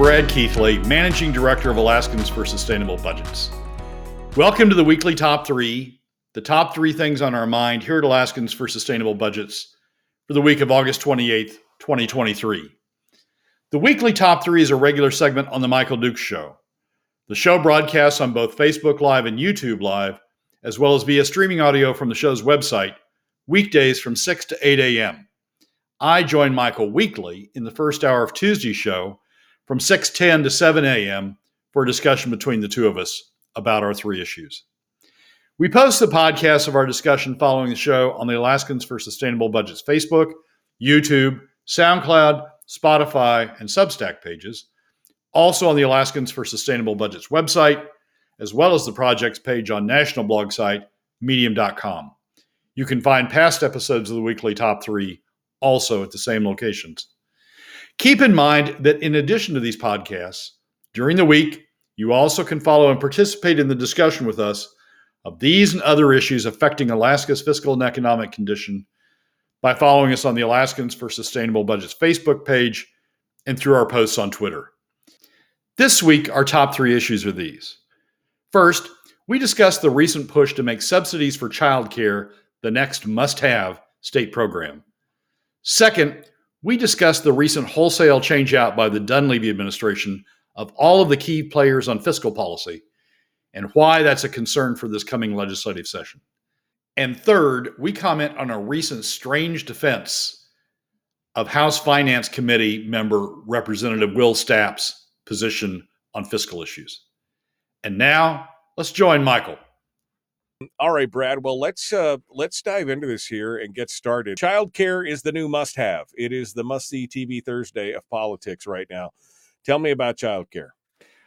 Brad Keithley, Managing Director of Alaskans for Sustainable Budgets. Welcome to the weekly top three, the top three things on our mind here at Alaskans for Sustainable Budgets for the week of August 28th, 2023. The weekly top three is a regular segment on The Michael Duke Show. The show broadcasts on both Facebook Live and YouTube Live, as well as via streaming audio from the show's website, weekdays from 6 to 8 a.m. I join Michael weekly in the first hour of Tuesday's show from 6:10 to 7 a.m. for a discussion between the two of us about our three issues. We post the podcast of our discussion following the show on the Alaskans for Sustainable Budgets Facebook, YouTube, SoundCloud, Spotify, and Substack pages, also on the Alaskans for Sustainable Budgets website, as well as the project's page on national blog site, medium.com. You can find past episodes of the weekly top three also at the same locations. Keep in mind that in addition to these podcasts, during the week, you also can follow and participate in the discussion with us of these and other issues affecting Alaska's fiscal and economic condition by following us on the Alaskans for Sustainable Budgets Facebook page and through our posts on Twitter. This week, our top three issues are these. First, we discussed the recent push to make subsidies for childcare the next must have state program. Second, we discussed the recent wholesale changeout by the Dunleavy administration of all of the key players on fiscal policy and why that's a concern for this coming legislative session. And third, we comment on a recent strange defense of House Finance Committee member Representative Will Stapp's position on fiscal issues. And now, let's join Michael. All right, Brad. Well, let's uh, let's dive into this here and get started. Childcare is the new must-have. It is the must-see TV Thursday of politics right now. Tell me about childcare.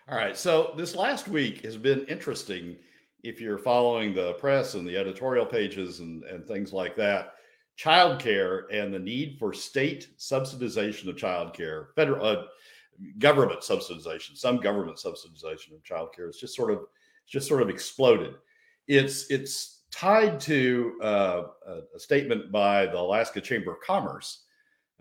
All right. So this last week has been interesting. If you're following the press and the editorial pages and, and things like that, childcare and the need for state subsidization of childcare, federal uh, government subsidization, some government subsidization of childcare, is just sort of just sort of exploded. It's it's tied to uh, a, statement by the Alaska Chamber of Commerce,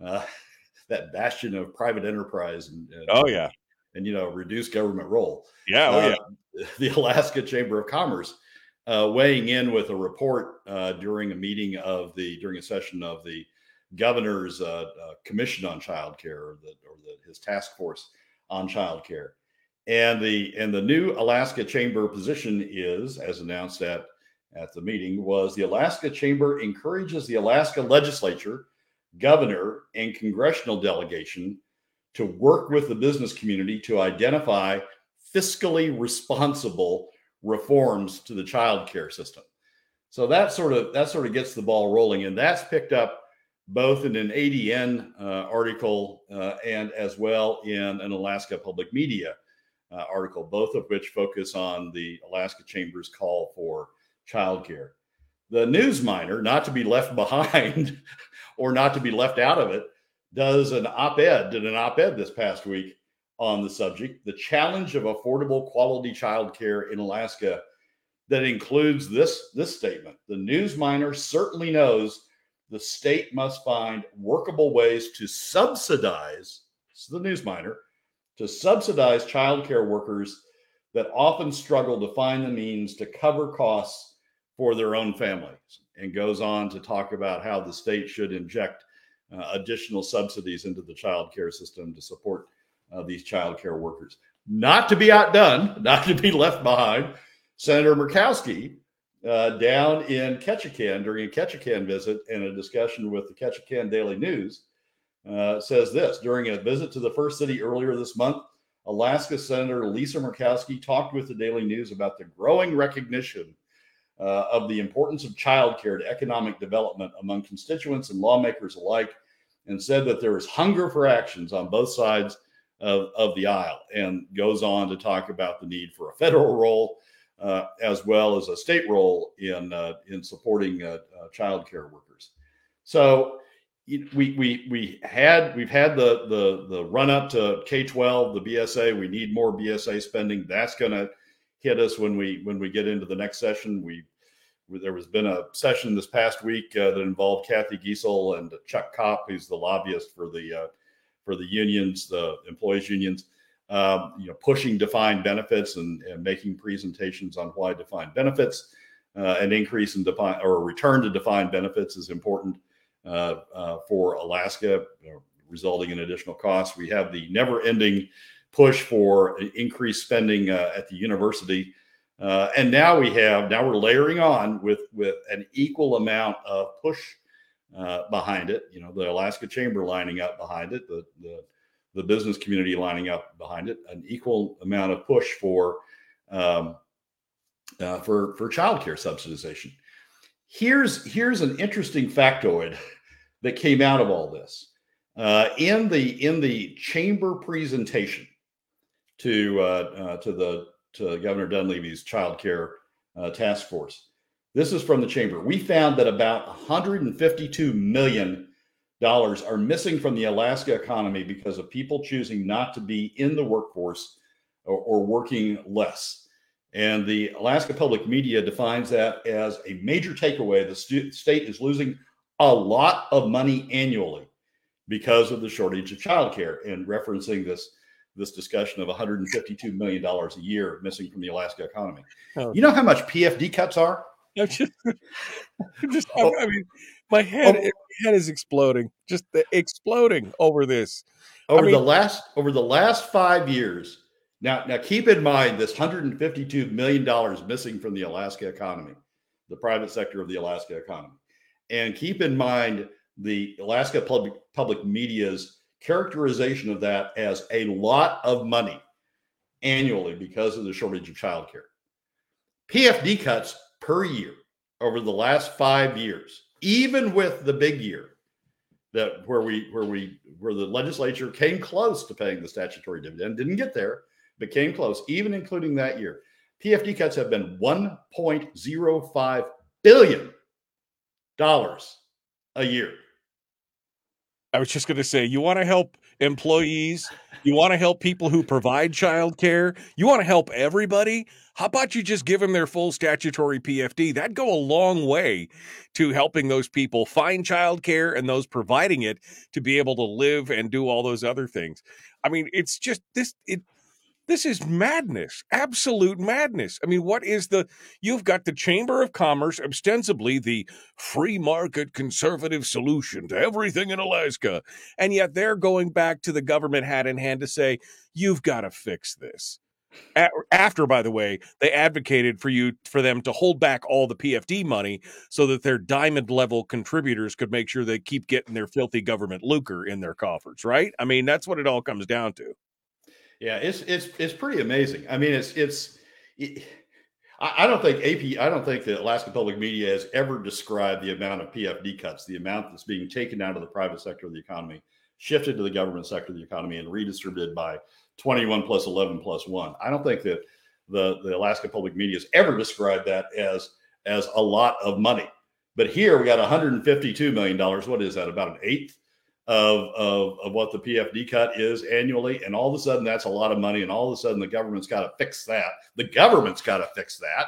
uh, that bastion of private enterprise. And, and, oh yeah, and you know reduce government role. Yeah, oh, uh, yeah. The Alaska Chamber of Commerce uh, weighing in with a report uh, during a meeting of the during a session of the governor's commission on child care or the or the, his task force on child care and the and the new Alaska Chamber position is, as announced at at the meeting, was the Alaska Chamber encourages the Alaska legislature, governor, and congressional delegation to work with the business community to identify fiscally responsible reforms to the child care system. So that sort of that sort of gets the ball rolling, and that's picked up both in an ADN uh, article uh, and as well in an Alaska Public Media uh, article, both of which focus on the Alaska Chamber's call for childcare. The Newsminer, not to be left behind or not to be left out of it, does an op-ed, did an op-ed this past week on the subject, the challenge of affordable quality childcare in Alaska that includes this this statement. The Newsminer certainly knows the state must find workable ways to subsidize, the Newsminer, to subsidize childcare workers that often struggle to find the means to cover costs for their own families and goes on to talk about how the state should inject uh, additional subsidies into the child care system to support uh, these child care workers. Not to be outdone, not to be left behind, Senator Murkowski uh, down in Ketchikan during a Ketchikan visit and a discussion with the Ketchikan Daily News uh, says this during a visit to the first city earlier this month. Alaska Senator Lisa Murkowski talked with the Daily News about the growing recognition uh, of the importance of childcare to economic development among constituents and lawmakers alike, and said that there is hunger for actions on both sides of, of the aisle, and goes on to talk about the need for a federal role uh, as well as a state role in uh, in supporting uh, uh child care workers. So we we we had we've had the the the run up to K twelve the BSA. We need more BSA spending. That's going to hit us when we when we get into the next session. We there was been a session this past week uh, that involved Cathy Giessel and Chuck Kopp, who's the lobbyist for the uh, for the unions, the employees unions. um, you know, pushing defined benefits and, and, making presentations on why defined benefits, uh, an increase in defined or a return to defined benefits is important for Alaska, resulting in additional costs. We have the never-ending push for increased spending uh, at the university, uh, and now we have now we're layering on with with an equal amount of push uh, behind it. You know, the Alaska Chamber lining up behind it, the the the business community lining up behind it, an equal amount of push for um, uh, for for childcare subsidization. Here's here's an interesting factoid that came out of all this. Uh, in the in the chamber presentation to uh, uh to the to Governor Dunleavy's child care uh, task force, this is from the chamber. We found that about 152 million dollars are missing from the Alaska economy because of people choosing not to be in the workforce or, or working less. And the Alaska public media defines that as a major takeaway. The state is losing a lot of money annually because of the shortage of childcare and referencing this this discussion of 152 million dollars a year missing from the Alaska economy. Oh. You know how much PFD cuts are? just, just I oh. mean, my head, oh, my head is exploding, just exploding over this. Over I mean, the last over the last five years. Now, now keep in mind this 152 million dollars missing from the Alaska economy, the private sector of the Alaska economy, and keep in mind the Alaska public public media's characterization of that as a lot of money annually because of the shortage of childcare. PFD cuts per year over the last five years, even with the big year that where we where we where the legislature came close to paying the statutory dividend, didn't get there, but came close, even including that year. PFD cuts have been 1.05 billion dollars a year. I was just going to say, you want to help employees, you want to help people who provide childcare, you want to help everybody. How about you just give them their full statutory PFD? That'd go a long way to helping those people find childcare and those providing it to be able to live and do all those other things. I mean, it's just this it this is madness, absolute madness. I mean, what is the, you've got the Chamber of Commerce, ostensibly the free market conservative solution to everything in Alaska. And yet they're going back to the government hat in hand to say, you've got to fix this. After, by the way, they advocated for you for them to hold back all the PFD money so that their diamond level contributors could make sure they keep getting their filthy government lucre in their coffers, right? I mean, that's what it all comes down to. Yeah, it's it's it's pretty amazing. I mean, it's it's. It, I don't think AP. I don't think the Alaska Public Media has ever described the amount of PFD cuts, the amount that's being taken out of the private sector of the economy, shifted to the government sector of the economy, and redistributed by 21 plus 11 plus one. I don't think that the the Alaska Public Media has ever described that as as a lot of money. But here we got 152 million dollars. What is that? About an eighth of, of, of what the PFD cut is annually. And all of a sudden, that's a lot of money. And all of a sudden, the government's got to fix that. The government's got to fix that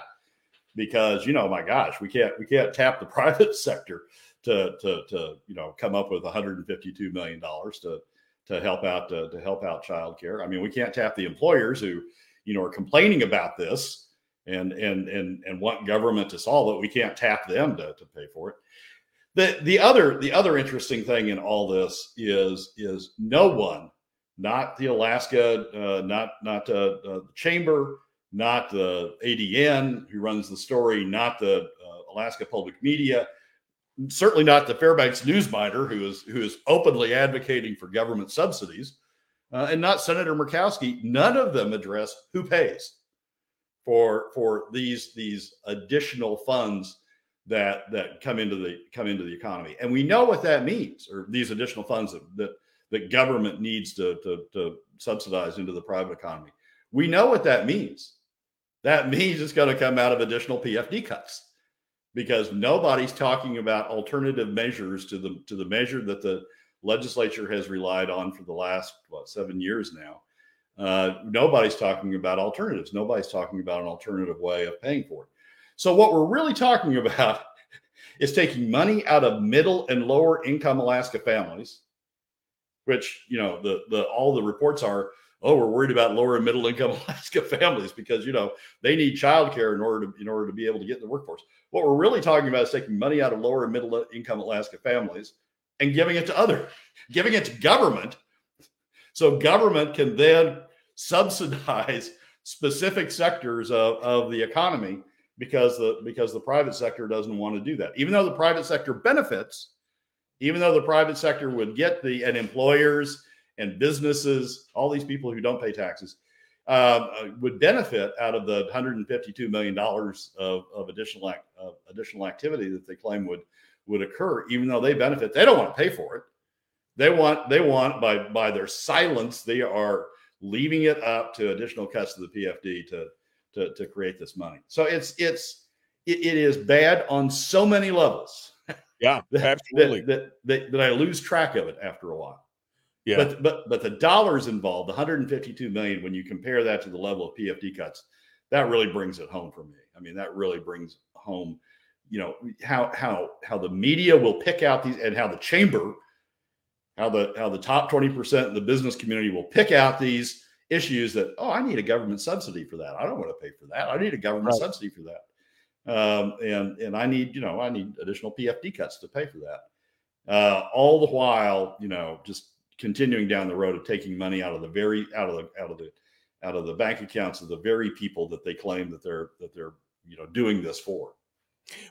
because, you know, my gosh, we can't, we can't tap the private sector to, to, to, you know, come up with 152 million dollars to, to help out, to, to help out childcare. I mean, we can't tap the employers who, you know, are complaining about this and, and, and, and want government to solve it. We can't tap them to, to pay for it the the other the other interesting thing in all this is is no one, not the Alaska, uh, not not uh, uh, the chamber, not the ADN who runs the story, not the uh, Alaska Public Media, certainly not the Fairbanks Newsminer who is who is openly advocating for government subsidies, uh, and not Senator Murkowski. None of them address who pays for for these these additional funds that that come into the come into the economy. And we know what that means or these additional funds that that, that government needs to, to, to subsidize into the private economy. We know what that means. That means it's going to come out of additional pfd cuts because nobody's talking about alternative measures to the to the measure that the legislature has relied on for the last what seven years now. Uh, nobody's talking about alternatives. Nobody's talking about an alternative way of paying for it so what we're really talking about is taking money out of middle and lower income Alaska families, which you know the the all the reports are oh, we're worried about lower and middle income Alaska families because you know they need childcare in order to in order to be able to get in the workforce. What we're really talking about is taking money out of lower and middle uh, income Alaska families and giving it to other, giving it to government, so government can then subsidize specific sectors of, of the economy because the because the private sector doesn't want to do that. Even though the private sector benefits, even though the private sector would get the and employers and businesses, all these people who don't pay taxes, um, uh, would benefit out of the 152 million dollars of, of additional uh, additional activity that they claim would would occur. Even though they benefit, they don't want to pay for it. They want they want by by their silence they are leaving it up to additional cuts to the PFD to to, to create this money. So it's it's it, it is bad on so many levels. Yeah, that, absolutely. That, that, that I lose track of it after a while. Yeah. But but but the dollars involved, the 152 million, when you compare that to the level of PFD cuts, that really brings it home for me. I mean, that really brings home, you know, how how how the media will pick out these and how the chamber, how the how the top 20% of the business community will pick out these issues that, oh, I need a government subsidy for that. I don't want to pay for that. I need a government right. subsidy for that. Um, and and I need, you know, I need additional PFD cuts to pay for that. Uh, all the while, you know, just continuing down the road of taking money out of the very out of the out of the out of the bank accounts of the very people that they claim that they're that they're you know doing this for.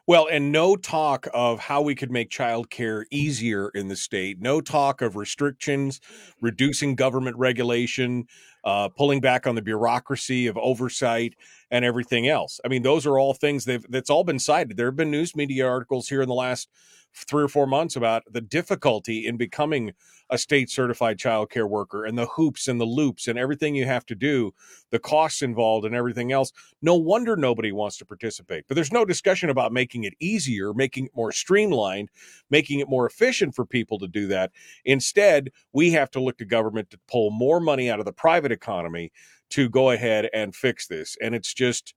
Well, and no talk of how we could make childcare easier in the state. No talk of restrictions, reducing government regulation, uh, pulling back on the bureaucracy of oversight and everything else. I mean, those are all things that that's all been cited. There have been news media articles here in the last three or four months about the difficulty in becoming a state certified child care worker and the hoops and the loops and everything you have to do, the costs involved and everything else. No wonder nobody wants to participate. But there's no discussion about making it easier, making it more streamlined, making it more efficient for people to do that. Instead, we have to look to government to pull more money out of the private economy to go ahead and fix this. And it's just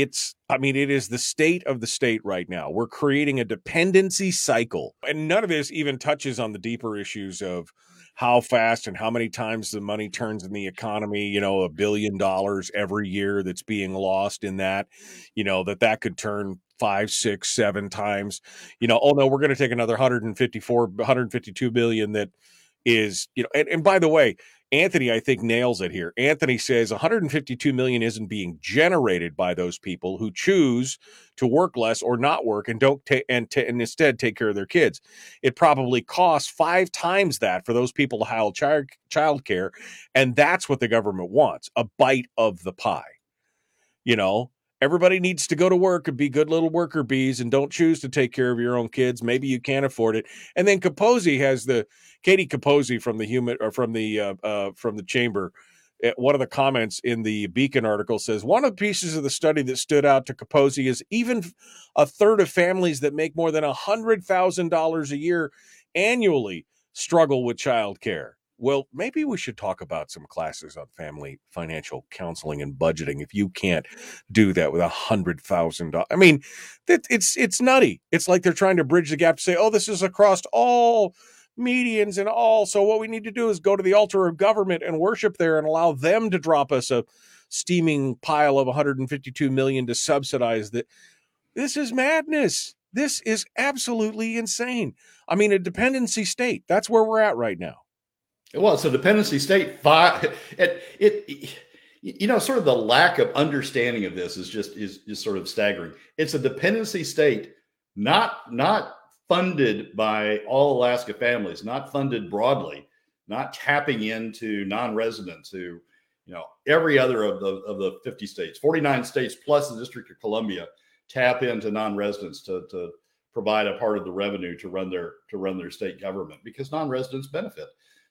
it's i mean it is the state of the state right now. We're creating a dependency cycle. And none of this even touches on the deeper issues of how fast and how many times the money turns in the economy you know a billion dollars every year that's being lost in that you know that that could turn five six seven times. You know oh no we're going to take another 154 152 billion that is you know and, and by the way Anthony, I think, nails it here. Anthony says 152 million isn't being generated by those people who choose to work less or not work and don't take and, t- and instead take care of their kids. It probably costs five times that for those people to hire child child care, and that's what the government wants: a bite of the pie. You know, everybody needs to go to work and be good little worker bees and don't choose to take care of your own kids. Maybe you can't afford it. And then Capozzi has the Kati Capozzi from the human or from the uh, uh, from the chamber. Eh, one of the comments in the Beacon article says one of the pieces of the study that stood out to Capozzi is even a third of families that make more than a hundred thousand dollars a year annually struggle with child care well, maybe we should talk about some classes on family financial counseling and budgeting. If you can't do that with a hundred thousand dollars, I mean, it, it's it's nutty. It's like they're trying to bridge the gap to say, "Oh, this is across all medians and all." So what we need to do is go to the altar of government and worship there, and allow them to drop us a steaming pile of 152 million to subsidize that. This is madness. This is absolutely insane. I mean, a dependency state. That's where we're at right now. Well, it's a dependency state. It, it, you know, sort of the lack of understanding of this is just is is sort of staggering. It's a dependency state, not not funded by all Alaska families, not funded broadly, not tapping into non-residents who, you know, every other of the of the 50 states, 49 states plus the District of Columbia tap into non-residents to to provide a part of the revenue to run their to run their state government because non-residents benefit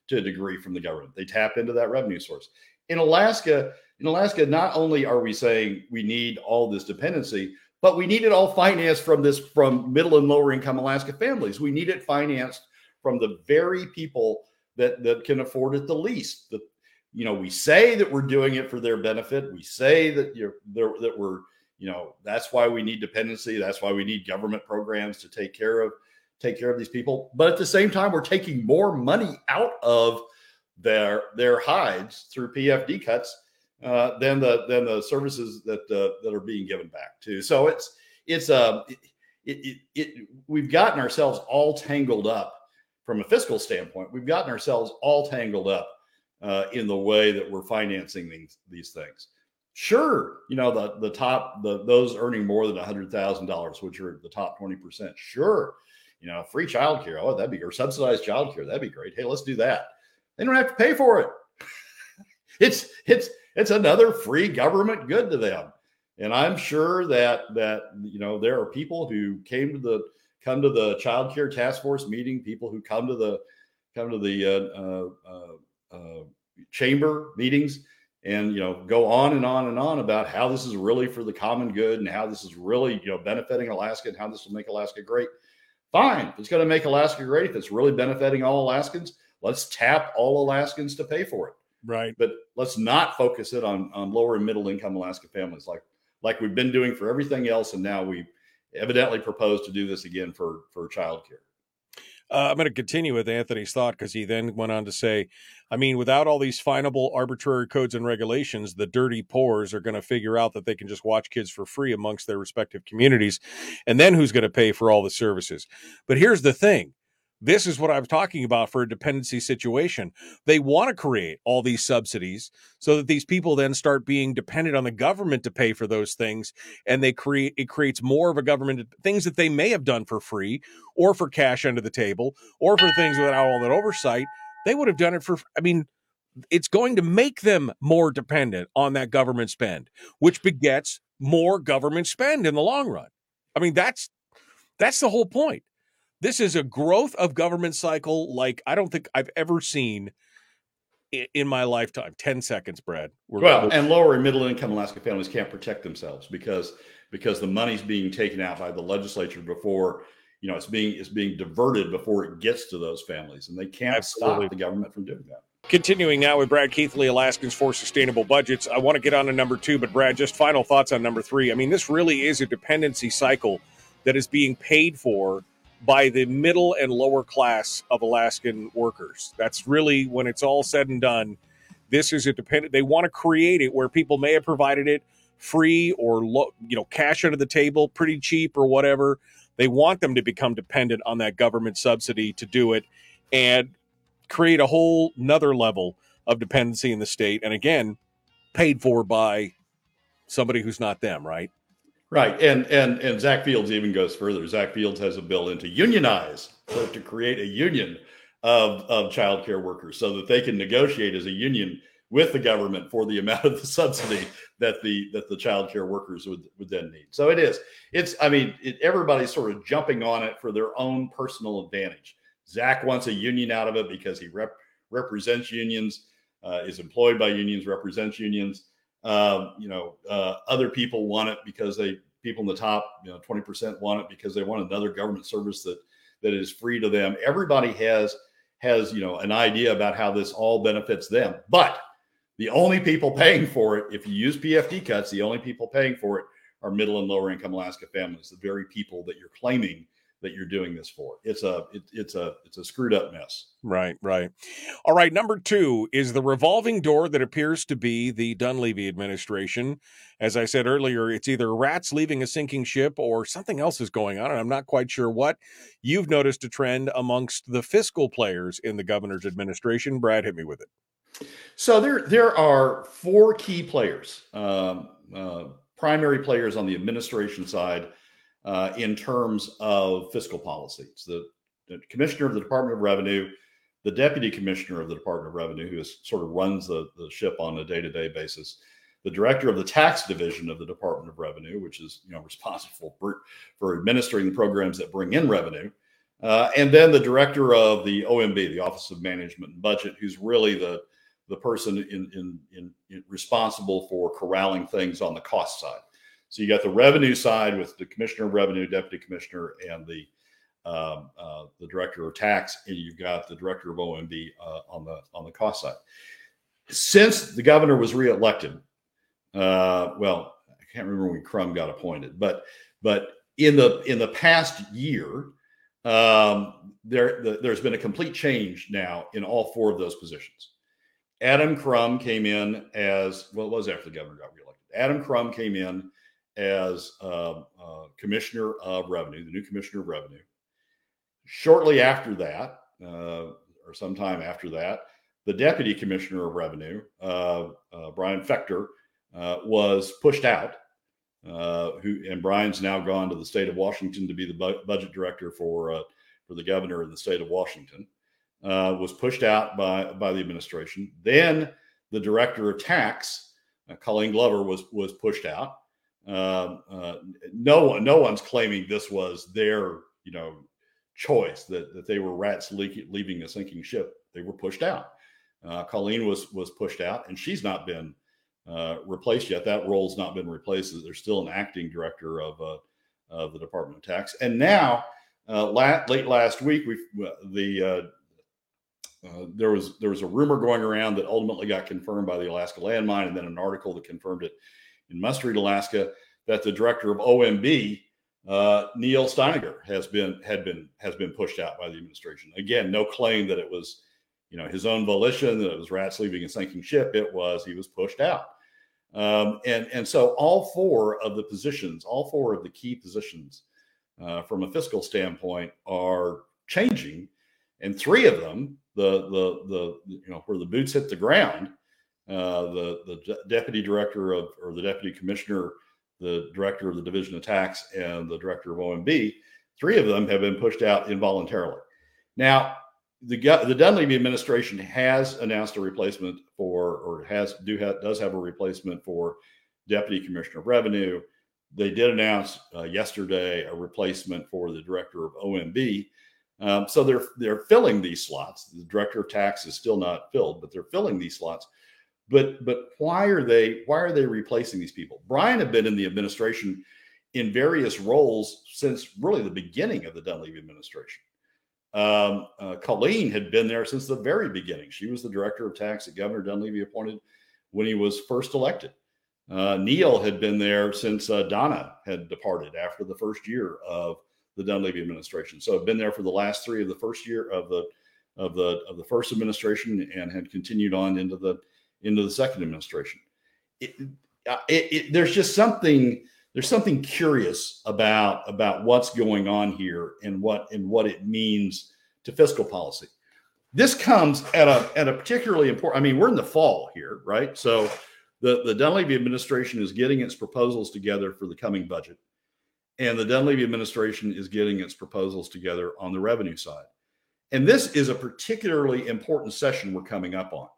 to a degree from the government. They tap into that revenue source. In Alaska, in Alaska, not only are we saying we need all this dependency, but we need it all financed from this from middle and lower income Alaska families. We need it financed from the very people that that can afford it the least. The, you know, we say that we're doing it for their benefit. We say that you're there that we're you know that's why we need dependency. That's why we need government programs to take care of take care of these people. But at the same time, we're taking more money out of their their hides through PFD cuts uh, than the than the services that uh, that are being given back to. So it's it's a uh, it, it, it, we've gotten ourselves all tangled up from a fiscal standpoint. We've gotten ourselves all tangled up uh, in the way that we're financing these these things. Sure, you know the the top the those earning more than hundred thousand dollars, which are the top twenty percent. Sure, you know free childcare. Oh, that'd be or subsidized childcare. That'd be great. Hey, let's do that. They don't have to pay for it. it's it's it's another free government good to them. And I'm sure that that you know there are people who came to the come to the child care task force meeting, people who come to the come to the uh, uh, uh, uh, chamber meetings, and you know go on and on and on about how this is really for the common good and how this is really you know benefiting Alaska and how this will make Alaska great. Fine, if it's going to make Alaska great, if it's really benefiting all Alaskans, let's tap all Alaskans to pay for it. Right. But let's not focus it on, on lower and middle income Alaska families like like we've been doing for everything else. And now we evidently propose to do this again for, for childcare. Uh, I'm going to continue with Anthony's thought because he then went on to say, I mean, without all these finable arbitrary codes and regulations, the dirty poors are going to figure out that they can just watch kids for free amongst their respective communities. And then who's going to pay for all the services? But here's the thing this is what I'm talking about for a dependency situation. They want to create all these subsidies so that these people then start being dependent on the government to pay for those things. And they create, it creates more of a government things that they may have done for free or for cash under the table or for things without all that oversight. They would have done it for, I mean, it's going to make them more dependent on that government spend, which begets more government spend in the long run. I mean, that's, that's the whole point. This is a growth of government cycle like I don't think I've ever seen in my lifetime. 10 seconds, Brad. We're, well, and lower and middle income Alaska families can't protect themselves because because the money's being taken out by the legislature before you know it's being it's being diverted before it gets to those families and they can't Absolutely. stop the government from doing that. Continuing now with Brad Keithley, Alaskans for Sustainable Budgets. I want to get on to number two, but Brad, just final thoughts on number three. I mean, this really is a dependency cycle that is being paid for by the middle and lower class of Alaskan workers. That's really when it's all said and done. This is a dependent. They want to create it where people may have provided it free or you know cash under the table, pretty cheap or whatever. They want them to become dependent on that government subsidy to do it, and create a whole another level of dependency in the state. And again, paid for by somebody who's not them, right? Right, and and and Zach Fields even goes further. Zach Fields has a bill into unionize, so to create a union of of child care workers, so that they can negotiate as a union with the government for the amount of the subsidy that the that the child care workers would would then need. So it is. It's. I mean, it, everybody's sort of jumping on it for their own personal advantage. Zach wants a union out of it because he rep, represents unions, uh, is employed by unions, represents unions. Um, you know, uh, other people want it because they people in the top, you know, 20% want it because they want another government service that that is free to them. Everybody has has, you know, an idea about how this all benefits them. But the only people paying for it, if you use PFD cuts, the only people paying for it are middle and lower income Alaska families, the very people that you're claiming that you're doing this for. It's a it, it's a it's a screwed up mess. Right, right. All right, number 2 is the revolving door that appears to be the Dunleavy administration. As I said earlier, it's either rats leaving a sinking ship or something else is going on and I'm not quite sure what. You've noticed a trend amongst the fiscal players in the governor's administration. Brad hit me with it. So there there are four key players. Um, uh, primary players on the administration side uh, in terms of fiscal policies. The, the, commissioner of the Department of Revenue, the deputy commissioner of the Department of Revenue, who is, sort of runs the, the ship on a day to day basis, the director of the tax division of the Department of Revenue, which is you know responsible for, for administering the programs that bring in revenue. Uh, and then the director of the OMB, the Office of Management and Budget, who's really the the person in, in, in, in responsible for corralling things on the cost side. So you got the revenue side with the commissioner of revenue, deputy commissioner, and the um, uh, the director of tax, and you've got the director of OMB uh, on the on the cost side. Since the governor was reelected, uh, well, I can't remember when Crum got appointed, but but in the in the past year, um, there the, there's been a complete change now in all four of those positions. Adam Crum came in as well. It was after the governor got reelected. Adam Crum came in as uh, uh, commissioner of revenue, the new commissioner of revenue. Shortly after that, uh, or sometime after that, the deputy commissioner of revenue, uh, uh, Brian Fechter, uh, was pushed out. who and Brian's now gone to the state of Washington to be the bu- budget director for for the governor of the state of Washington. was pushed out by by the administration. Then the director of tax, Colleen Glover, was was pushed out. Um, uh, no one, no one's claiming this was their, you know, choice that, that they were rats le- leaving a sinking ship. They were pushed out. Uh, Colleen was was pushed out, and she's not been uh, replaced yet. That role's not been replaced. There's still an acting director of uh, of the Department of Tax. And now, uh, late last week, we uh, the uh, there was there was a rumor going around that ultimately got confirmed by the Alaska Landmine, and then an article that confirmed it in Must-Read Alaska that the director of OMB uh, Neil Steininger has been had been has been pushed out by the administration. Again, no claim that it was you know his own volition that it was rats leaving a sinking ship. It was he was pushed out. Um, and and so all four of the positions, all four of the key positions uh, from a fiscal standpoint are changing, and three of them, the the the you know where the boots hit the ground, uh, the the deputy director of or the deputy commissioner the director of the Division of Tax, and the director of OMB. Three of them have been pushed out involuntarily. Now, the the Dunleavy administration has announced a replacement for, or has do have, does have a replacement for Deputy Commissioner of Revenue. They did announce uh, yesterday a replacement for the director of OMB. Um, so they're they're filling these slots. The director of tax is still not filled, but they're filling these slots. But but why are they why are they replacing these people? Brian had been in the administration in various roles since really the beginning of the Dunleavy administration. Um, uh, Colleen had been there since the very beginning. She was the director of tax that Governor Dunleavy appointed when he was first elected. Uh, Neil had been there since uh, Donna had departed after the first year of the Dunleavy administration. So had been there for the last three of the first year of the of the of the first administration and had continued on into the into the second administration. It, uh, it, it, there's just something there's something curious about about what's going on here and what and what it means to fiscal policy. This comes at a at a particularly important. I mean, we're in the fall here, right? So the the Dunleavy administration is getting its proposals together for the coming budget, and the Dunleavy administration is getting its proposals together on the revenue side. And this is a particularly important session we're coming up on.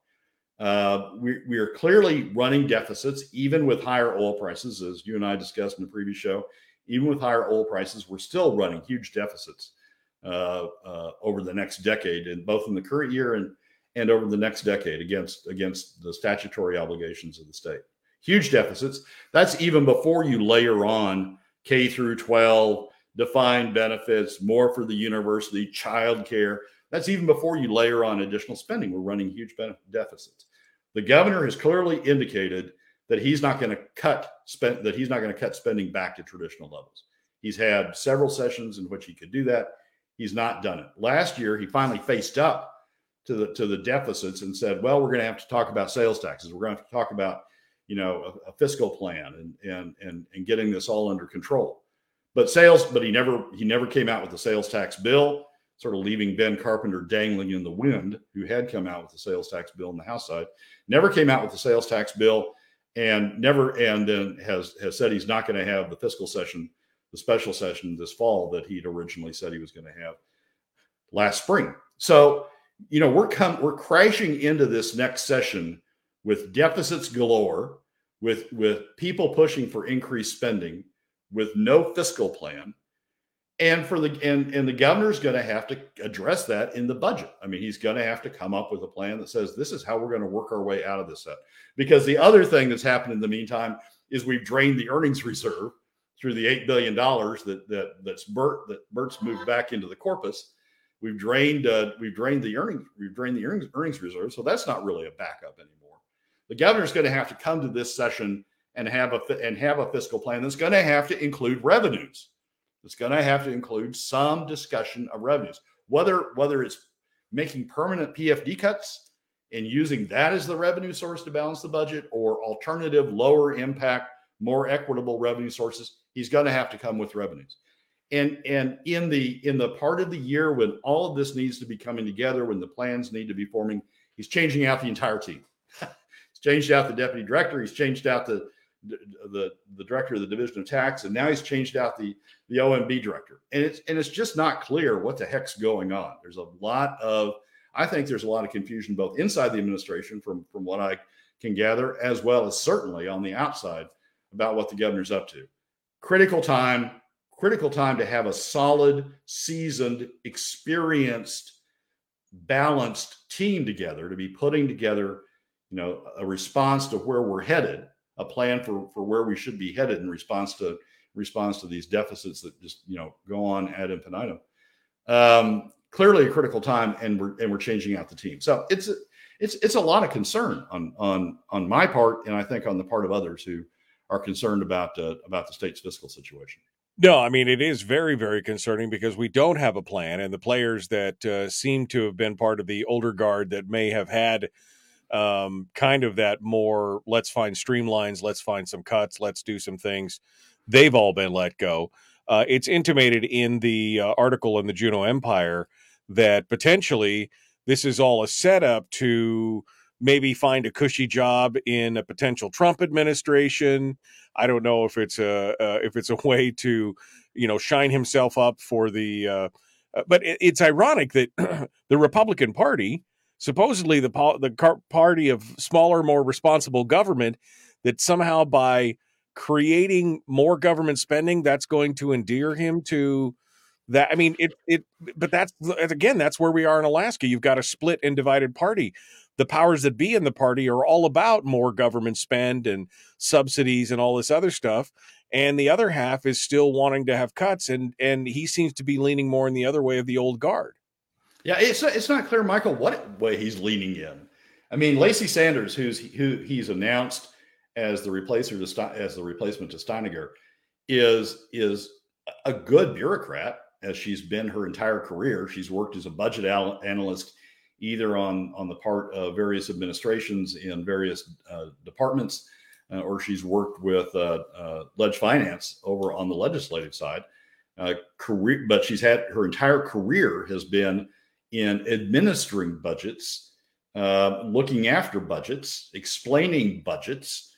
Uh, we, we are clearly running deficits, even with higher oil prices, as you and I discussed in the previous show. Even with higher oil prices, we're still running huge deficits uh, uh, over the next decade, and both in the current year and and over the next decade against against the statutory obligations of the state. Huge deficits. That's even before you layer on K through 12 defined benefits, more for the university, child care. That's even before you layer on additional spending. We're running huge deficits. The governor has clearly indicated that he's not going to cut spend that he's not going to cut spending back to traditional levels. He's had several sessions in which he could do that. He's not done it. Last year, he finally faced up to the to the deficits and said, "Well, we're going to have to talk about sales taxes. We're going to have to talk about, you know, a, a fiscal plan and and and and getting this all under control." But sales, but he never he never came out with the sales tax bill sort of leaving Ben Carpenter dangling in the wind, who had come out with the sales tax bill on the House side, never came out with the sales tax bill, and never and then has has said he's not going to have the fiscal session, the special session this fall that he'd originally said he was going to have last spring. So you know we're come we're crashing into this next session with deficits galore, with with people pushing for increased spending, with no fiscal plan and for the and and the governor's going to have to address that in the budget. I mean he's going to have to come up with a plan that says this is how we're going to work our way out of this set because the other thing that's happened in the meantime is we've drained the earnings reserve through the eight billion dollars that that that's bert that bert's moved back into the corpus. We've drained uh, we've drained the earnings we've drained the earnings earnings reserve so that's not really a backup anymore. The governor's going to have to come to this session and have a and have a fiscal plan that's going to have to include revenues it's going to have to include some discussion of revenues, whether whether it's making permanent PFD cuts and using that as the revenue source to balance the budget or alternative lower impact more equitable revenue sources he's going to have to come with revenues. And and in the in the part of the year when all of this needs to be coming together when the plans need to be forming he's changing out the entire team. He's changed out the deputy director he's changed out the the the director of the division of tax and now he's changed out the the omb director. And it's and it's just not clear what the heck's going on. There's a lot of I think there's a lot of confusion both inside the administration, from from what I can gather, as well as certainly on the outside about what the governor's up to. Critical time, critical time to have a solid, seasoned, experienced, balanced team together to be putting together, you know, a response to where we're headed, a plan for for where we should be headed in response to response to these deficits that just you know go on ad infinitum. Um, clearly a critical time, and we're and we're changing out the team. So it's a, it's it's a lot of concern on on on my part, and I think on the part of others who are concerned about uh, about the state's fiscal situation. No, I mean it is very very concerning because we don't have a plan, and the players that uh, seem to have been part of the older guard that may have had um, kind of that more let's find streamlines, let's find some cuts, let's do some things. They've all been let go. Uh, it's intimated in the uh, article in the Juneau Empire that potentially this is all a setup to maybe find a cushy job in a potential Trump administration. I don't know if it's a uh, if it's a way to you know shine himself up for the. Uh, uh but it, it's ironic that the Republican Party, supposedly the the party of smaller, more responsible government, that somehow by creating more government spending, that's going to endear him to that i mean it it but that's again that's where we are in alaska. You've got a split and divided party. The powers that be in the party are all about more government spend and subsidies and all this other stuff. And the other half is still wanting to have cuts and and he seems to be leaning more in the other way of the old guard yeah it's it's not clear michael what way he's leaning in i mean lacey sanders who's who he's announced as the replacer to as the replacement to Steininger is is a good bureaucrat as she's been her entire career. She's worked as a budget al- analyst either on on the part of various administrations in various uh, departments, uh, or she's worked with uh, uh Ledge Finance over on the legislative side. Uh, career, but she's had her entire career has been in administering budgets, uh, looking after budgets, explaining budgets,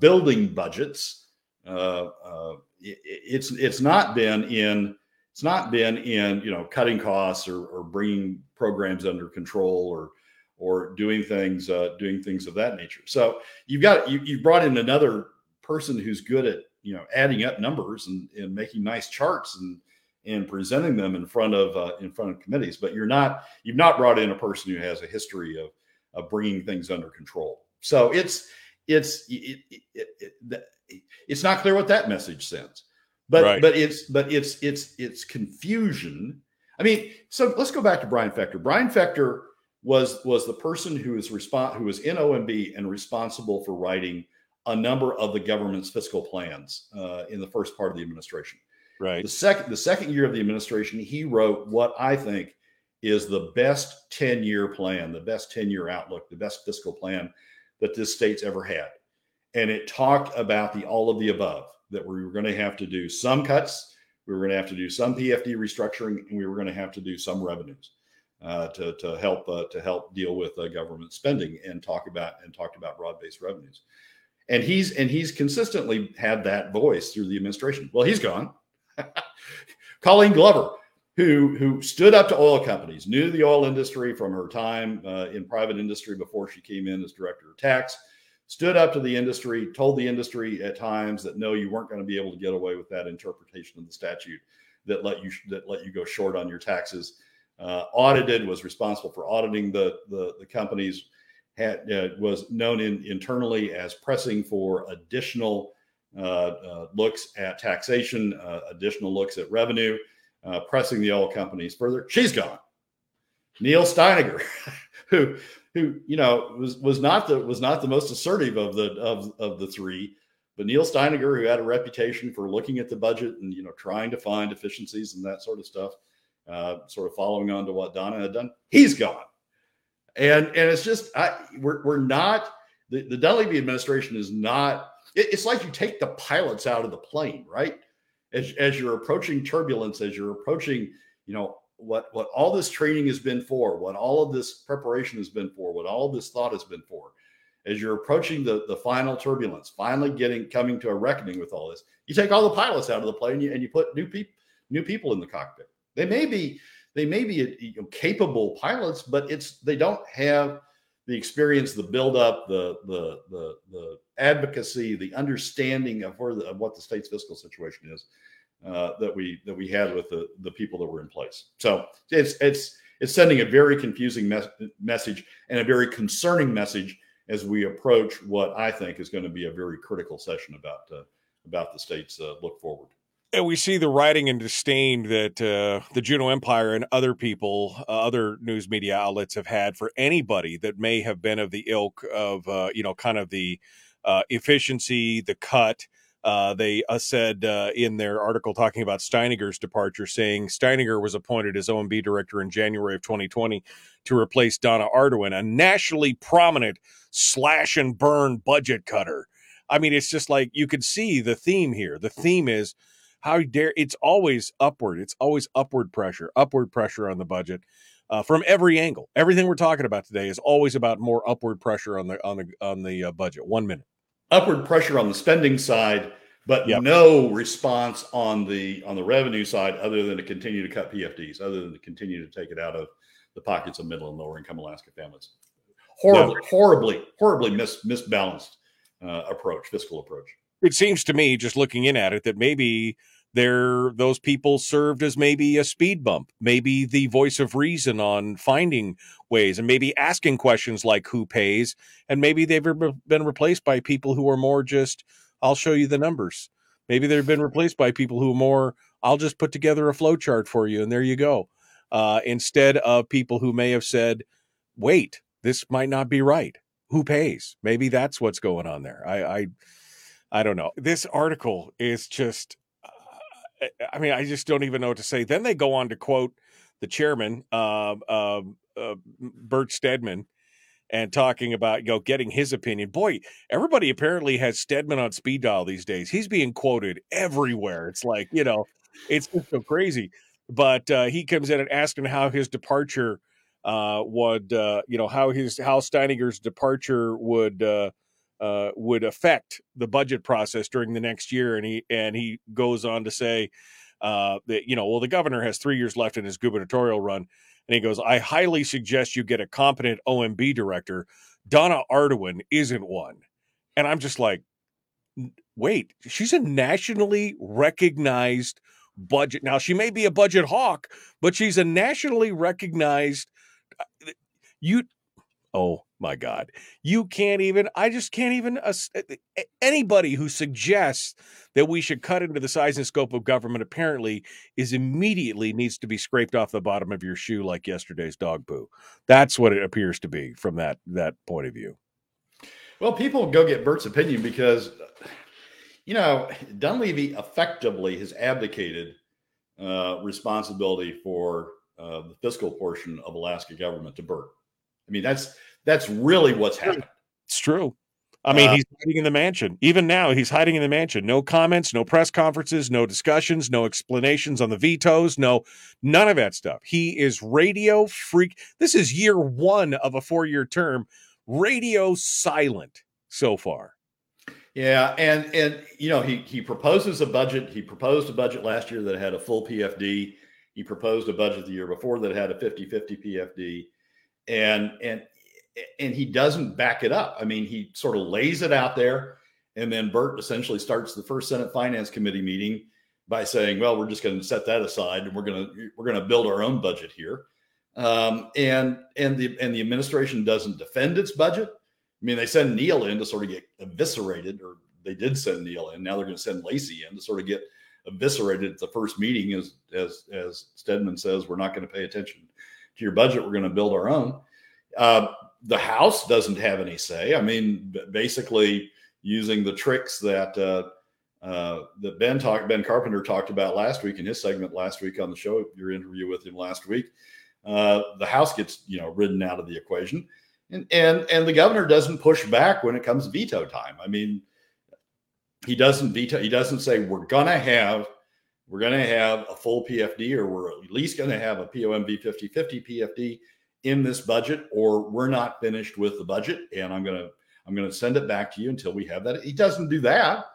building budgets. It, it's it's not been in it's not been in you know cutting costs or, or bringing programs under control or or doing things uh, doing things of that nature. So you've got you you've brought in another person who's good at you know adding up numbers and, and making nice charts and and presenting them in front of uh, in front of committees. But you're not you've not brought in a person who has a history of of bringing things under control. So it's it's it, it, it, it's not clear what that message sends. But right. but it's but it's it's it's confusion. I mean, so let's go back to Brian Fechter. Brian Fechter was was the person who is respon- who was in OMB and responsible for writing a number of the government's fiscal plans uh, in the first part of the administration. Right. The second the second year of the administration, he wrote what I think is the best 10 year plan, the best 10 year outlook, the best fiscal plan that this state's ever had. And it talked about the all of the above that we were going to have to do some cuts, we were going to have to do some PFD restructuring, and we were going to have to do some revenues uh, to, to help uh, to help deal with uh, government spending and talk about and talked about broad based revenues. And he's and he's consistently had that voice through the administration. Well, he's gone. Colleen Glover, who who stood up to oil companies, knew the oil industry from her time uh, in private industry before she came in as director of tax stood up to the industry, told the industry at times that no, you weren't going to be able to get away with that interpretation of the statute that let you that let you go short on your taxes. Uh, audited was responsible for auditing the the, the companies. Had uh, was known in, internally as pressing for additional looks at taxation, uh, additional looks at revenue, uh, pressing the oil companies further. She's gone. Neil Steininger, who who you know was was not the was not the most assertive of the of of the three, but Neil Steininger, who had a reputation for looking at the budget and you know trying to find efficiencies and that sort of stuff, uh, sort of following on to what Donna had done, he's gone. and and it's just I, we're we're not the, the Dunleavy administration is not. It, it's like you take the pilots out of the plane, right? As as you're approaching turbulence, as you're approaching, you know what what all this training has been for, what all of this preparation has been for, what all this thought has been for. As you're approaching the the final turbulence, finally getting coming to a reckoning with all this, you take all the pilots out of the plane and you, and you put new people new people in the cockpit. They may be they may be you know, capable pilots, but it's they don't have the experience, the buildup, the the the the advocacy, the understanding of where the, of what the state's fiscal situation is uh, that we that we had with the the people that were in place. So it's it's it's sending a very confusing mes- message and a very concerning message as we approach what I think is going to be a very critical session about uh, about the state's uh, look forward. And we see the writing and disdain that uh, the Juneau Empire and other people, uh, other news media outlets have had for anybody that may have been of the ilk of, uh, you know, kind of the uh, efficiency, the cut. Uh, they uh, said in their article talking about Steininger's departure, saying Steineger was appointed as OMB director in January of 2020 to replace Donna Arduin, a nationally prominent slash and burn budget cutter. I mean, it's just like you could see the theme here. The theme is how dare it's always upward. It's always upward pressure, upward pressure on the budget uh, from every angle. Everything we're talking about today is always about more upward pressure on the on the on the uh, budget. One minute. Upward pressure on the spending side, but yep. no response on the on the revenue side, other than to continue to cut PFDs, other than to continue to take it out of the pockets of middle and lower income Alaska families. Horribly, horribly, horribly mis- misbalanced uh, approach, fiscal approach. It seems to me, just looking in at it, that maybe there those people served as maybe a speed bump maybe the voice of reason on finding ways and maybe asking questions like who pays. And maybe they've been replaced by people who are more just i'll show you the numbers. Maybe they've been replaced by people who are more i'll just put together a flow chart for you and there you go. Uh, instead of people who may have said wait this might not be right. Who pays? Maybe that's what's going on there. I i I don't know. This article is just I mean, I just don't even know what to say. Then they go on to quote the chairman, uh, uh, uh, Bert Stedman, and talking about you know getting his opinion. Boy, everybody apparently has Stedman on speed dial these days. He's being quoted everywhere. It's like you know, it's just so crazy. But uh, he comes in and asking how his departure uh, would, uh, you know, how his how Steininger's departure would uh, would affect the budget process during the next year. And he and he goes on to say uh, that you know, well, the governor has three years left in his gubernatorial run, and he goes, I highly suggest you get a competent OMB director. Donna Arduin isn't one, and I'm just like, wait, she's a nationally recognized budget. Now she may be a budget hawk, but she's a nationally recognized. Uh, you, oh my God. You can't even, I just can't even, uh, anybody who suggests that we should cut into the size and scope of government apparently is immediately needs to be scraped off the bottom of your shoe like yesterday's dog poo. That's what it appears to be from that, that point of view. Well, people go get Bert's opinion because, you know, Dunleavy effectively has abdicated uh, responsibility for uh, the fiscal portion of Alaska government to Bert. I mean, that's that's really what's happened. It's true. I mean, uh, he's hiding in the mansion. Even now, he's hiding in the mansion. No comments, no press conferences, no discussions, no explanations on the vetoes, no none of that stuff. He is radio freak. This is year one of a four year term. Radio silent so far. Yeah, and and you know he he proposes a budget. He proposed a budget last year that had a full PFD. He proposed a budget the year before that had a 50-50 PFD. And and and he doesn't back it up. I mean, he sort of lays it out there, and then Bert essentially starts the first Senate Finance Committee meeting by saying, "Well, we're just going to set that aside, and we're going to we're going to build our own budget here." Um, and and the and the administration doesn't defend its budget. I mean, they send Neil in to sort of get eviscerated, or they did send Neil in. Now they're going to send Lacey in to sort of get eviscerated at the first meeting. As as as Stedman says, we're not going to pay attention to your budget. We're going to build our own. Uh, the House doesn't have any say. I mean, basically using the tricks that uh, uh, that Ben talked, Ben Carpenter talked about last week in his segment last week on the show, your interview with him last week. uh, the House gets you know ridden out of the equation, and and and the governor doesn't push back when it comes veto time. I mean, he doesn't veto. He doesn't say we're gonna have we're gonna have a full PFD or we're at least gonna have a POMV 50-50 PFD in this budget, or we're not finished with the budget, and I'm gonna I'm gonna send it back to you until we have that. He doesn't do that.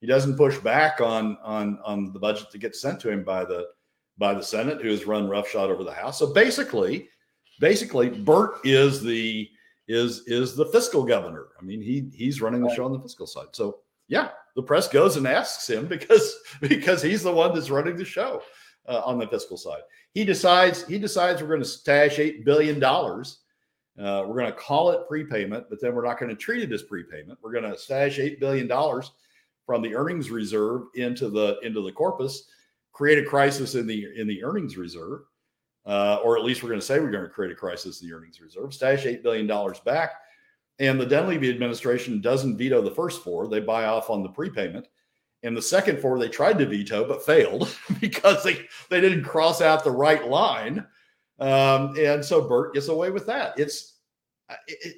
He doesn't push back on on on the budget that gets sent to him by the by the Senate, who has run roughshod over the House. So basically, basically, Bert is the is is the fiscal governor. I mean, he he's running the show on the fiscal side. So yeah, the press goes and asks him because because he's the one that's running the show uh, on the fiscal side. He decides he decides we're going to stash eight billion dollars. Uh, we're going to call it prepayment, but then we're not going to treat it as prepayment. We're going to stash eight billion dollars from the earnings reserve into the into the corpus, create a crisis in the in the earnings reserve, uh, or at least we're going to say we're going to create a crisis in the earnings reserve. Stash eight billion dollars back, and the Dunleavy administration doesn't veto the first four; they buy off on the prepayment. And the second four they tried to veto but failed because they they didn't cross out the right line, um, and so Bert gets away with that. It's it,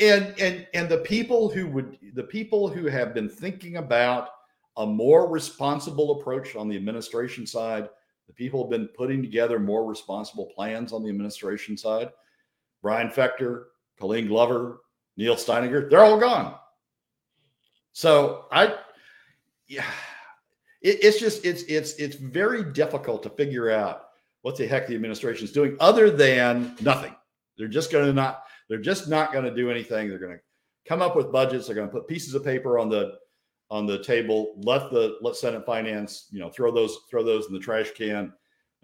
and and and the people who would the people who have been thinking about a more responsible approach on the administration side the people have been putting together more responsible plans on the administration side Brian Fechter colleen glover neil Steininger, they're all gone so i yeah it, it's just it's it's it's very difficult to figure out what the heck the administration is doing other than nothing they're just going to not they're just not going to do anything. They're going to come up with budgets. They're going to put pieces of paper on the on the table. Let the let Senate Finance, you know, throw those throw those in the trash can,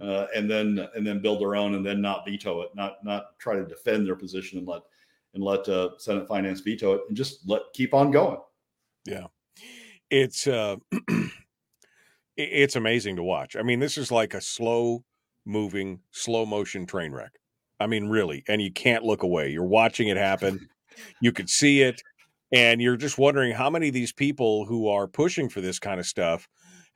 uh, and then and then build their own, and then not veto it. Not not try to defend their position and let and let uh, Senate Finance veto it, and just let keep on going. Yeah, it's uh, it's amazing to watch. I mean, this is like a slow moving, slow motion train wreck. I mean, really, and you can't look away. You're watching it happen. You could see it, and you're just wondering how many of these people who are pushing for this kind of stuff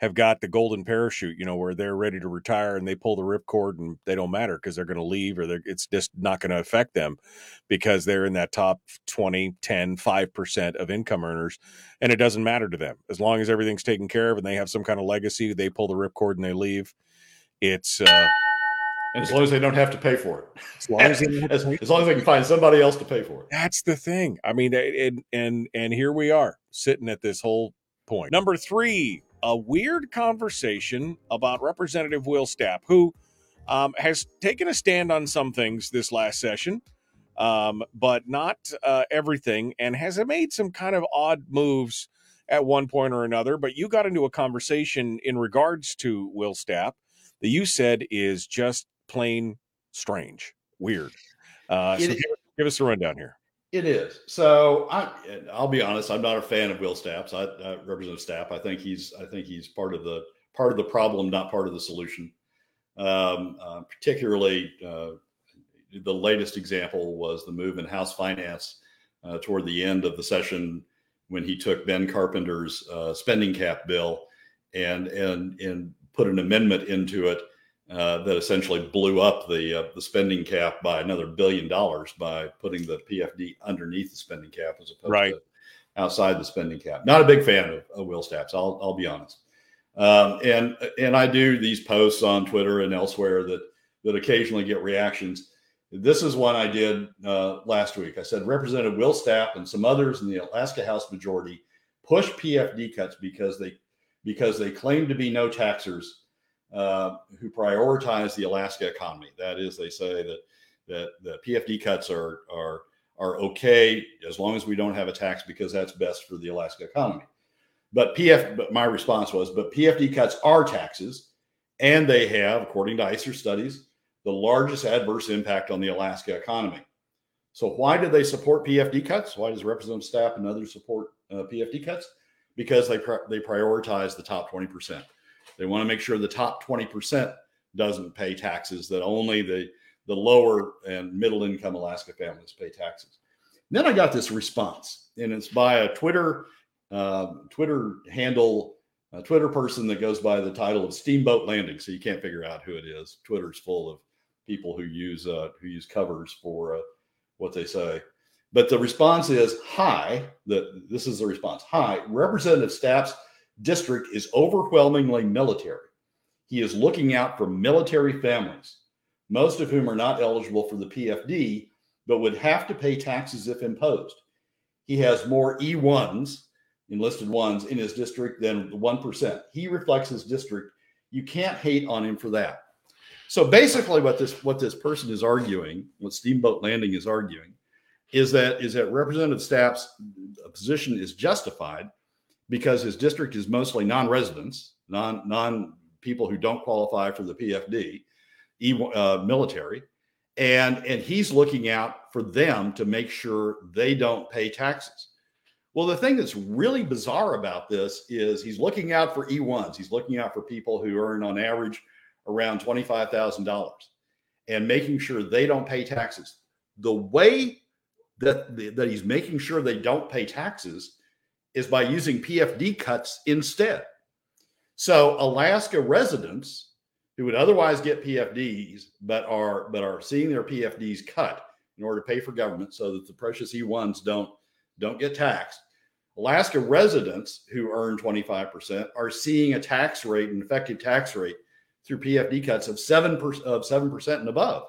have got the golden parachute, you know, where they're ready to retire and they pull the ripcord and they don't matter because they're going to leave or it's just not going to affect them because they're in that top 20, 10, 5% of income earners. And it doesn't matter to them. As long as everything's taken care of and they have some kind of legacy, they pull the ripcord and they leave. It's, uh, and as long as they don't have to pay for it, as long as, as, as, long as they can find somebody else to pay for it. That's the thing. I mean, and and and here we are sitting at this whole point. Number three, a weird conversation about Representative Will Stapp, who um, has taken a stand on some things this last session, um, but not uh, everything, and has made some kind of odd moves at one point or another. But you got into a conversation in regards to Will Stapp that you said is just plain strange, weird. Uh, so give, give, us a rundown here. It is. So I, I'll be honest. I'm not a fan of Will Stapps. I, I represent Stapp. I think he's. I think he's part of the part of the problem, not part of the solution. Um, uh, particularly, uh, the latest example was the move in House Finance uh, toward the end of the session when he took Ben Carpenter's uh, spending cap bill and and and put an amendment into it uh, that essentially blew up the uh, the spending cap by another billion dollars by putting the PFD underneath the spending cap as opposed right. to outside the spending cap. Not a big fan of, of Will Stapps. I'll I'll be honest. Um, and and I do these posts on Twitter and elsewhere that that occasionally get reactions. This is one I did uh, last week. I said Representative Will Stapp and some others in the Alaska House majority push PFD cuts because they because they claim to be no taxers uh, who prioritize the Alaska economy. That is, they say that that the PFD cuts are are are okay as long as we don't have a tax because that's best for the Alaska economy. But PF, but my response was, but PFD cuts are taxes, and they have, according to ISER studies, the largest adverse impact on the Alaska economy. So why do they support PFD cuts? Why does Representative Stapp and others support uh, PFD cuts? Because they they prioritize the top twenty percent. They want to make sure the top 20% doesn't pay taxes, that only the, the lower and middle income Alaska families pay taxes. Then I got this response, and it's by a Twitter uh, Twitter handle, a Twitter person that goes by the title of Steamboat Landing. So you can't figure out who it is. Twitter's full of people who use uh, who use covers for uh, what they say. But the response is hi. The, this is the response. Hi, Representative Stapp's district is overwhelmingly military. He is looking out for military families, most of whom are not eligible for the PFD, but would have to pay taxes if imposed. He has more E1s, enlisted ones, in his district than 1%. He reflects his district. You can't hate on him for that. So basically, what this what this person is arguing, what Steamboat Landing is arguing, is that is that Representative Stapp's position is justified because his district is mostly non-residents, non non people who don't qualify for the PFD, uh, military, and and he's looking out for them to make sure they don't pay taxes. Well, the thing that's really bizarre about this is he's looking out for E1s. He's looking out for people who earn on average around $25,000 and making sure they don't pay taxes. The way that, that he's making sure they don't pay taxes is by using PFD cuts instead. So Alaska residents who would otherwise get PFDs but are but are seeing their PFDs cut in order to pay for government so that the precious E1s don't don't get taxed. Alaska residents who earn 25% are seeing a tax rate, an effective tax rate through PFD cuts of seven percent of seven percent and above,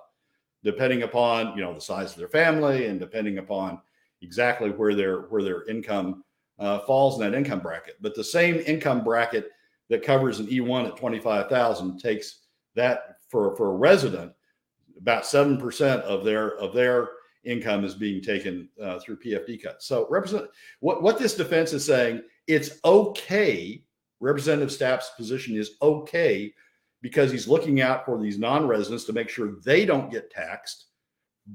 depending upon you know the size of their family and depending upon exactly where their where their income uh, falls in that income bracket. But the same income bracket that covers an E1 at twenty five thousand takes that for for a resident about seven percent of their of their income is being taken uh, through PFD cuts. So represent what what this defense is saying. It's okay. Representative Stapp's position is okay because he's looking out for these non-residents to make sure they don't get taxed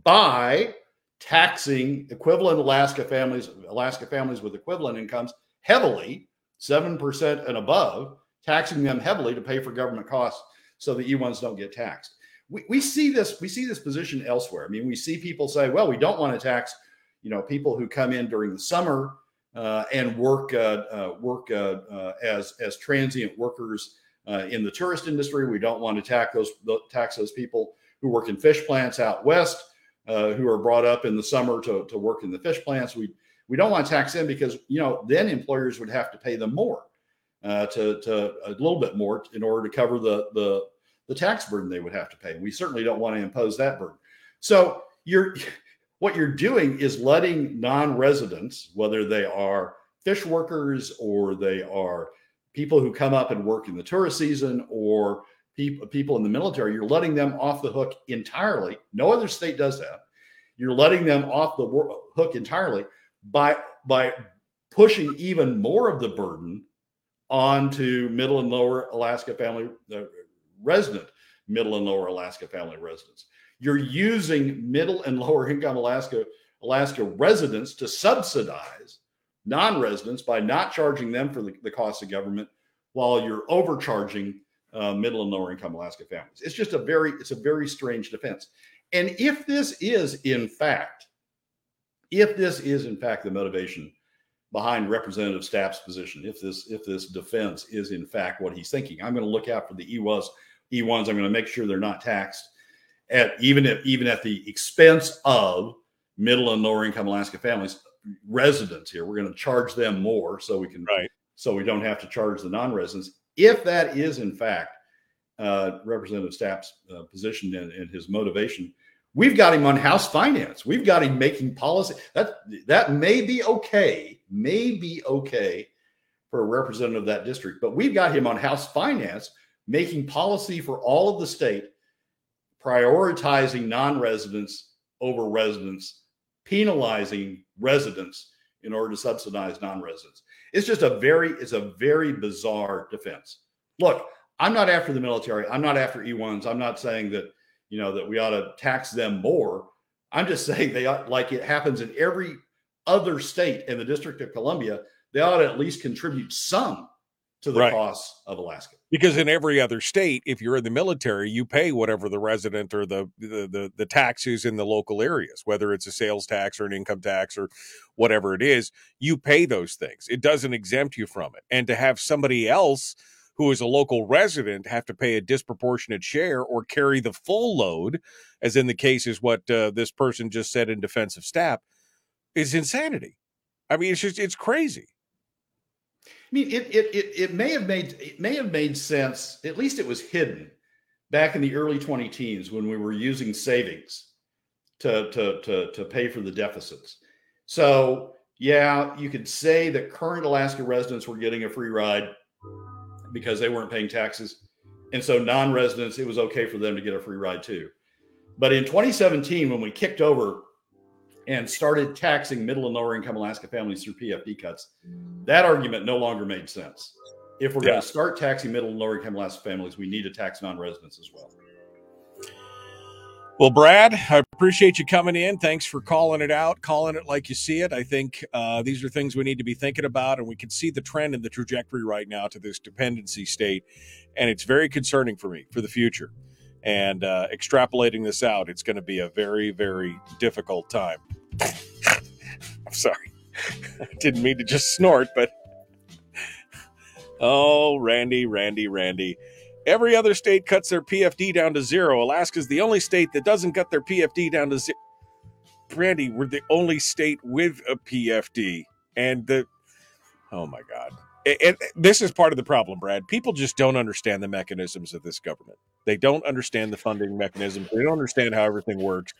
by taxing equivalent Alaska families, Alaska families with equivalent incomes heavily, 7% and above, taxing them heavily to pay for government costs so the E1s don't get taxed. We, we see this, we see this position elsewhere. I mean, we see people say, well, we don't want to tax, you know, people who come in during the summer uh, and work uh, uh, work uh, uh, as as transient workers uh, in the tourist industry. We don't want to tax those tax those people who work in fish plants out west, uh, who are brought up in the summer to, to work in the fish plants. We we don't want to tax them because you know then employers would have to pay them more, uh, to to a little bit more in order to cover the the the tax burden they would have to pay. We certainly don't want to impose that burden. So you're what you're doing is letting non-residents, whether they are fish workers or they are people who come up and work in the tourist season or people in the military you're letting them off the hook entirely. No other state does that. You're letting them off the hook entirely by by pushing even more of the burden onto middle and lower alaska family uh, resident middle and lower alaska family residents. You're using middle and lower income alaska alaska residents to subsidize non-residents by not charging them for the, the cost of government while you're overcharging uh, middle and lower income Alaska families. It's just a very it's a very strange defense. And if this is in fact, if this is in fact the motivation behind Representative Stapp's position, if this if this defense is in fact what he's thinking, I'm going to look out for the E1s. E1s. I'm going to make sure they're not taxed at even at even at the expense of middle and lower income Alaska families residents here. We're going to charge them more so we can right. so we don't have to charge the non-residents. If that is in fact uh, Representative Stapp's uh, position and, and, his motivation, we've got him on House Finance. We've got him making policy. That that may be okay, may be okay for a representative of that district, but we've got him on House Finance making policy for all of the state, prioritizing non-residents over residents penalizing residents in order to subsidize non-residents. It's just a very it's a very bizarre defense. Look, I'm not after the military. I'm not after E1s. I'm not saying that you know that we ought to tax them more. I'm just saying they ought, like it happens in every other state in the District of Columbia, they ought to at least contribute some to the right. costs of Alaska. Because in every other state, if you're in the military, you pay whatever the resident or the, the the the taxes in the local areas, whether it's a sales tax or an income tax or whatever it is, you pay those things. It doesn't exempt you from it. And to have somebody else who is a local resident have to pay a disproportionate share or carry the full load, as in the case is what uh, this person just said in defense of Stapp, is insanity. I mean, it's just it's crazy. I mean, it it it, it may have made it may have made sense. At least it was hidden back in the early 20 teens when we were using savings to to to to pay for the deficits. So yeah, you could say that current Alaska residents were getting a free ride because they weren't paying taxes. And so non residents, it was okay for them to get a free ride too. But in 2017, when we kicked over and started taxing middle and lower income Alaska families through PFD cuts, that argument no longer made sense. If we're yeah. going to start taxing middle and lower income Alaska families, we need to tax non residents as well. Well, Brad, I appreciate you coming in. Thanks for calling it out, calling it like you see it. I think uh, these are things we need to be thinking about, and we can see the trend and the trajectory right now to this dependency state, and it's very concerning for me for the future. And uh, extrapolating this out, it's going to be a very, very difficult time. I'm sorry, I didn't mean to just snort, but oh, Randy, Randy, Randy. Every other state cuts their PFD down to zero. Alaska's the only state that doesn't cut their PFD down to zero. Brandy, we're the only state with a PFD. And the, oh my God. And this is part of the problem, Brad. People just don't understand the mechanisms of this government. They don't understand the funding mechanisms. They don't understand how everything works.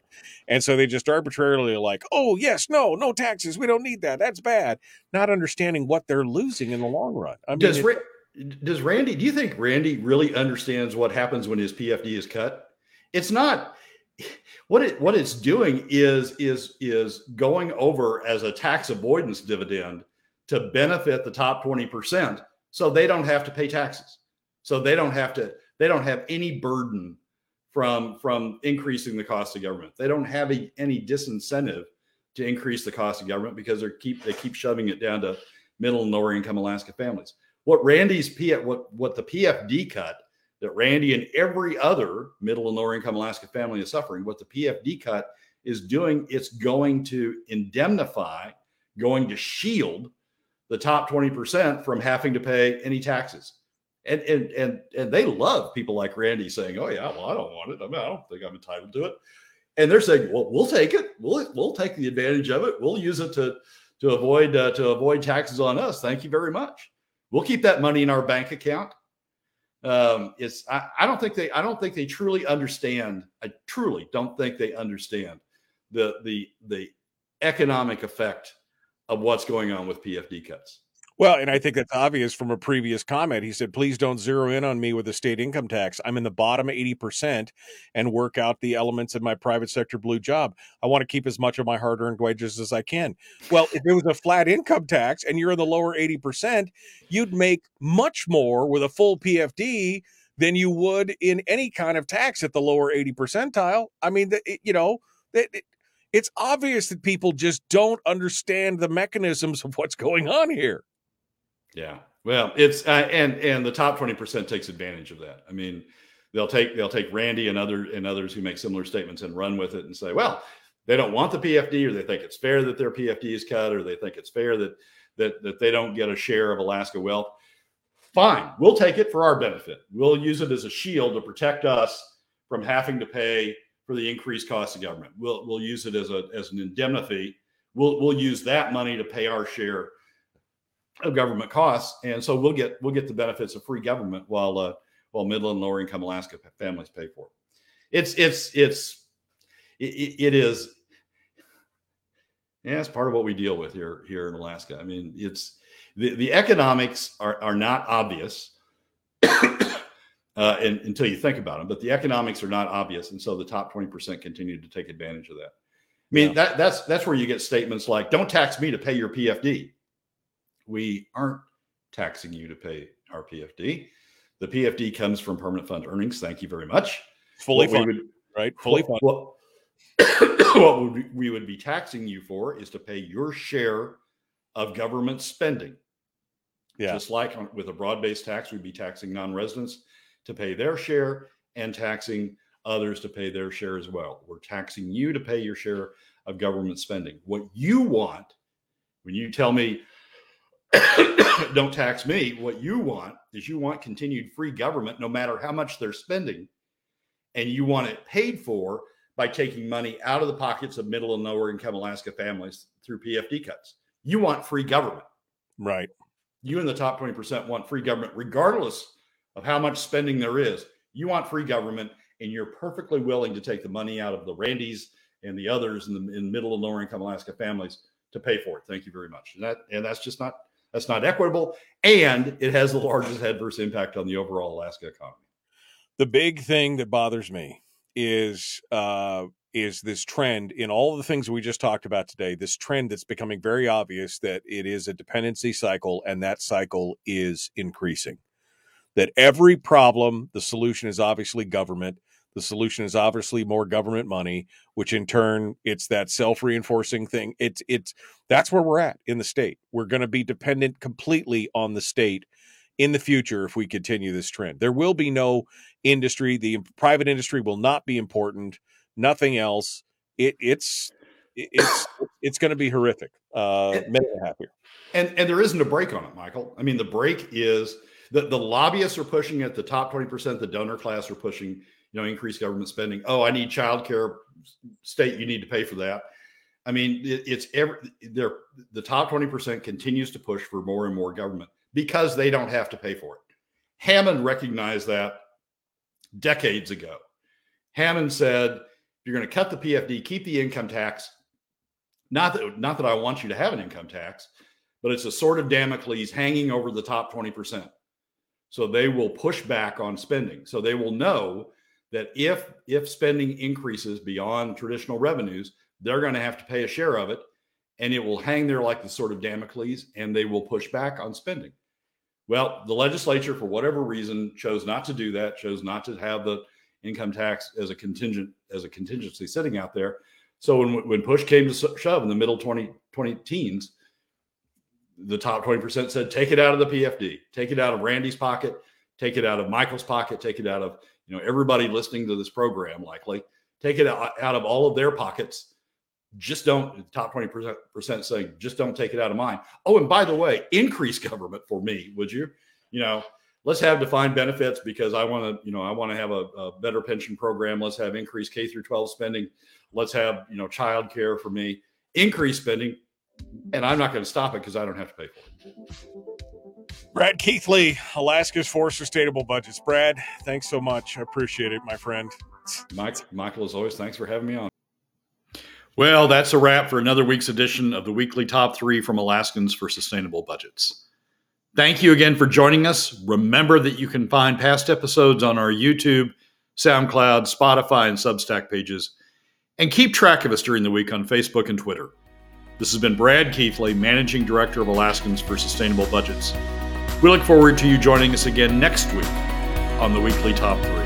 And so they just arbitrarily are like, oh, yes, no, no taxes. We don't need that. That's bad. Not understanding what they're losing in the long run. I mean, Does, Rick, does Randy, do you think Randy really understands what happens when his PFD is cut? It's not what it what it's doing is is is going over as a tax avoidance dividend to benefit the top 20% so they don't have to pay taxes. So they don't have to they don't have any burden from from increasing the cost of government. They don't have a, any disincentive to increase the cost of government because they keep they keep shoving it down to middle and lower income Alaska families what Randy's P what what the PFD cut that Randy and every other middle and lower income Alaska family is suffering. What the PFD cut is doing, it's going to indemnify, going to shield the top 20% from having to pay any taxes. And and and and they love people like Randy saying, "Oh yeah, well I don't want it. I mean, I don't think I'm entitled to it." And they're saying, "Well, we'll take it. We'll we'll take the advantage of it. We'll use it to to avoid uh, to avoid taxes on us. Thank you very much." We'll keep that money in our bank account. Um, it's I, I don't think they I don't think they truly understand. I truly don't think they understand the the the economic effect of what's going on with PFD cuts. Well, and I think that's obvious from a previous comment. He said, please don't zero in on me with the state income tax. I'm in the bottom 80% and work out the elements of my private sector blue job. I want to keep as much of my hard earned wages as I can. Well, if it was a flat income tax and you're in the lower 80%, you'd make much more with a full PFD than you would in any kind of tax at the lower 80 percentile. I mean, you know, it's obvious that people just don't understand the mechanisms of what's going on here. Yeah. Well, it's uh, and and the top 20% takes advantage of that. I mean, they'll take they'll take Randy and other and others who make similar statements and run with it and say, well, they don't want the PFD or they think it's fair that their PFD is cut or they think it's fair that that that they don't get a share of Alaska wealth. Fine, we'll take it for our benefit. We'll use it as a shield to protect us from having to pay for the increased cost of government. We'll we'll use it as a as an indemnity. We'll we'll use that money to pay our share of government costs, and so we'll get we'll get the benefits of free government while uh, while middle and lower income Alaska families pay for it. It's it's it's it, it is yeah, it's part of what we deal with here here in Alaska. I mean, it's the, the economics are, are not obvious uh, and, until you think about them, but the economics are not obvious, and so the top twenty percent continue to take advantage of that. I mean, yeah. that that's that's where you get statements like, "Don't tax me to pay your PFD." we aren't taxing you to pay our PFD. The PFD comes from permanent fund earnings. Thank you very much. Fully what funded, would, right? Fully funded. What, what would we, we would be taxing you for is to pay your share of government spending. Yeah. Just like on, with a broad-based tax, we'd be taxing non-residents to pay their share and taxing others to pay their share as well. We're taxing you to pay your share of government spending. What you want when you tell me don't tax me. What you want is you want continued free government no matter how much they're spending. And you want it paid for by taking money out of the pockets of middle and lower income Alaska families through PFD cuts. You want free government. Right. You and the top 20% want free government, regardless of how much spending there is. You want free government, and you're perfectly willing to take the money out of the Randys and the others in the in middle and lower income Alaska families to pay for it. Thank you very much. And that and that's just not that's not equitable, and it has the largest adverse impact on the overall Alaska economy. The big thing that bothers me is uh, is this trend in all the things we just talked about today. This trend that's becoming very obvious that it is a dependency cycle, and that cycle is increasing. That every problem, the solution is obviously government the solution is obviously more government money, which in turn it's that self-reinforcing thing. It's it's that's where we're at in the state. We're going to be dependent completely on the state in the future if we continue this trend. There will be no industry. The private industry will not be important. Nothing else. It, it's it's it's going to be horrific. Uh, and, minute and a half here. And and there isn't a brake on it, Michael. I mean, the brake is the the lobbyists are pushing it. The top twenty percent, the donor class are pushing you know, increased government spending. Oh, I need childcare. State, you need to pay for that. I mean, it, it's every there. The top twenty percent continues to push for more and more government because they don't have to pay for it. Hammond recognized that decades ago. Hammond said, "You're going to cut the PFD, keep the income tax. Not that not that I want you to have an income tax, but it's a sort of Damocles hanging over the top twenty percent. So they will push back on spending. So they will know." that if if spending increases beyond traditional revenues, they're going to have to pay a share of it, and it will hang there like the sword of Damocles, and they will push back on spending. Well, the legislature, for whatever reason, chose not to do that. Chose not to have the income tax as a contingent as a contingency sitting out there. So when when push came to shove in the middle 20, 20 teens, the top 20% said, take it out of the PFD, take it out of Randy's pocket, take it out of Michael's pocket, take it out of you know everybody listening to this program likely. Take it out, of all of their pockets. Just don't top 20% saying just don't take it out of mine. Oh and by the way increase government for me would you? You know let's have defined benefits because i want to you know i want to have a, a, better pension program. Let's have increased k through 12 spending. Let's have you know child care for me. Increase spending and i'm not going to stop it because i don't have to pay for it Brad Keithley, Alaskans for Sustainable Budgets. Brad, thanks so much. I appreciate it, my friend. Mike, Michael, as always, thanks for having me on. Well, that's a wrap for another week's edition of the weekly top three from Alaskans for Sustainable Budgets. Thank you again for joining us. Remember that you can find past episodes on our YouTube, SoundCloud, Spotify, and Substack pages, and keep track of us during the week on Facebook and Twitter. This has been Brad Keithley, Managing Director of Alaskans for Sustainable Budgets. We look forward to you joining us again next week on the weekly top three.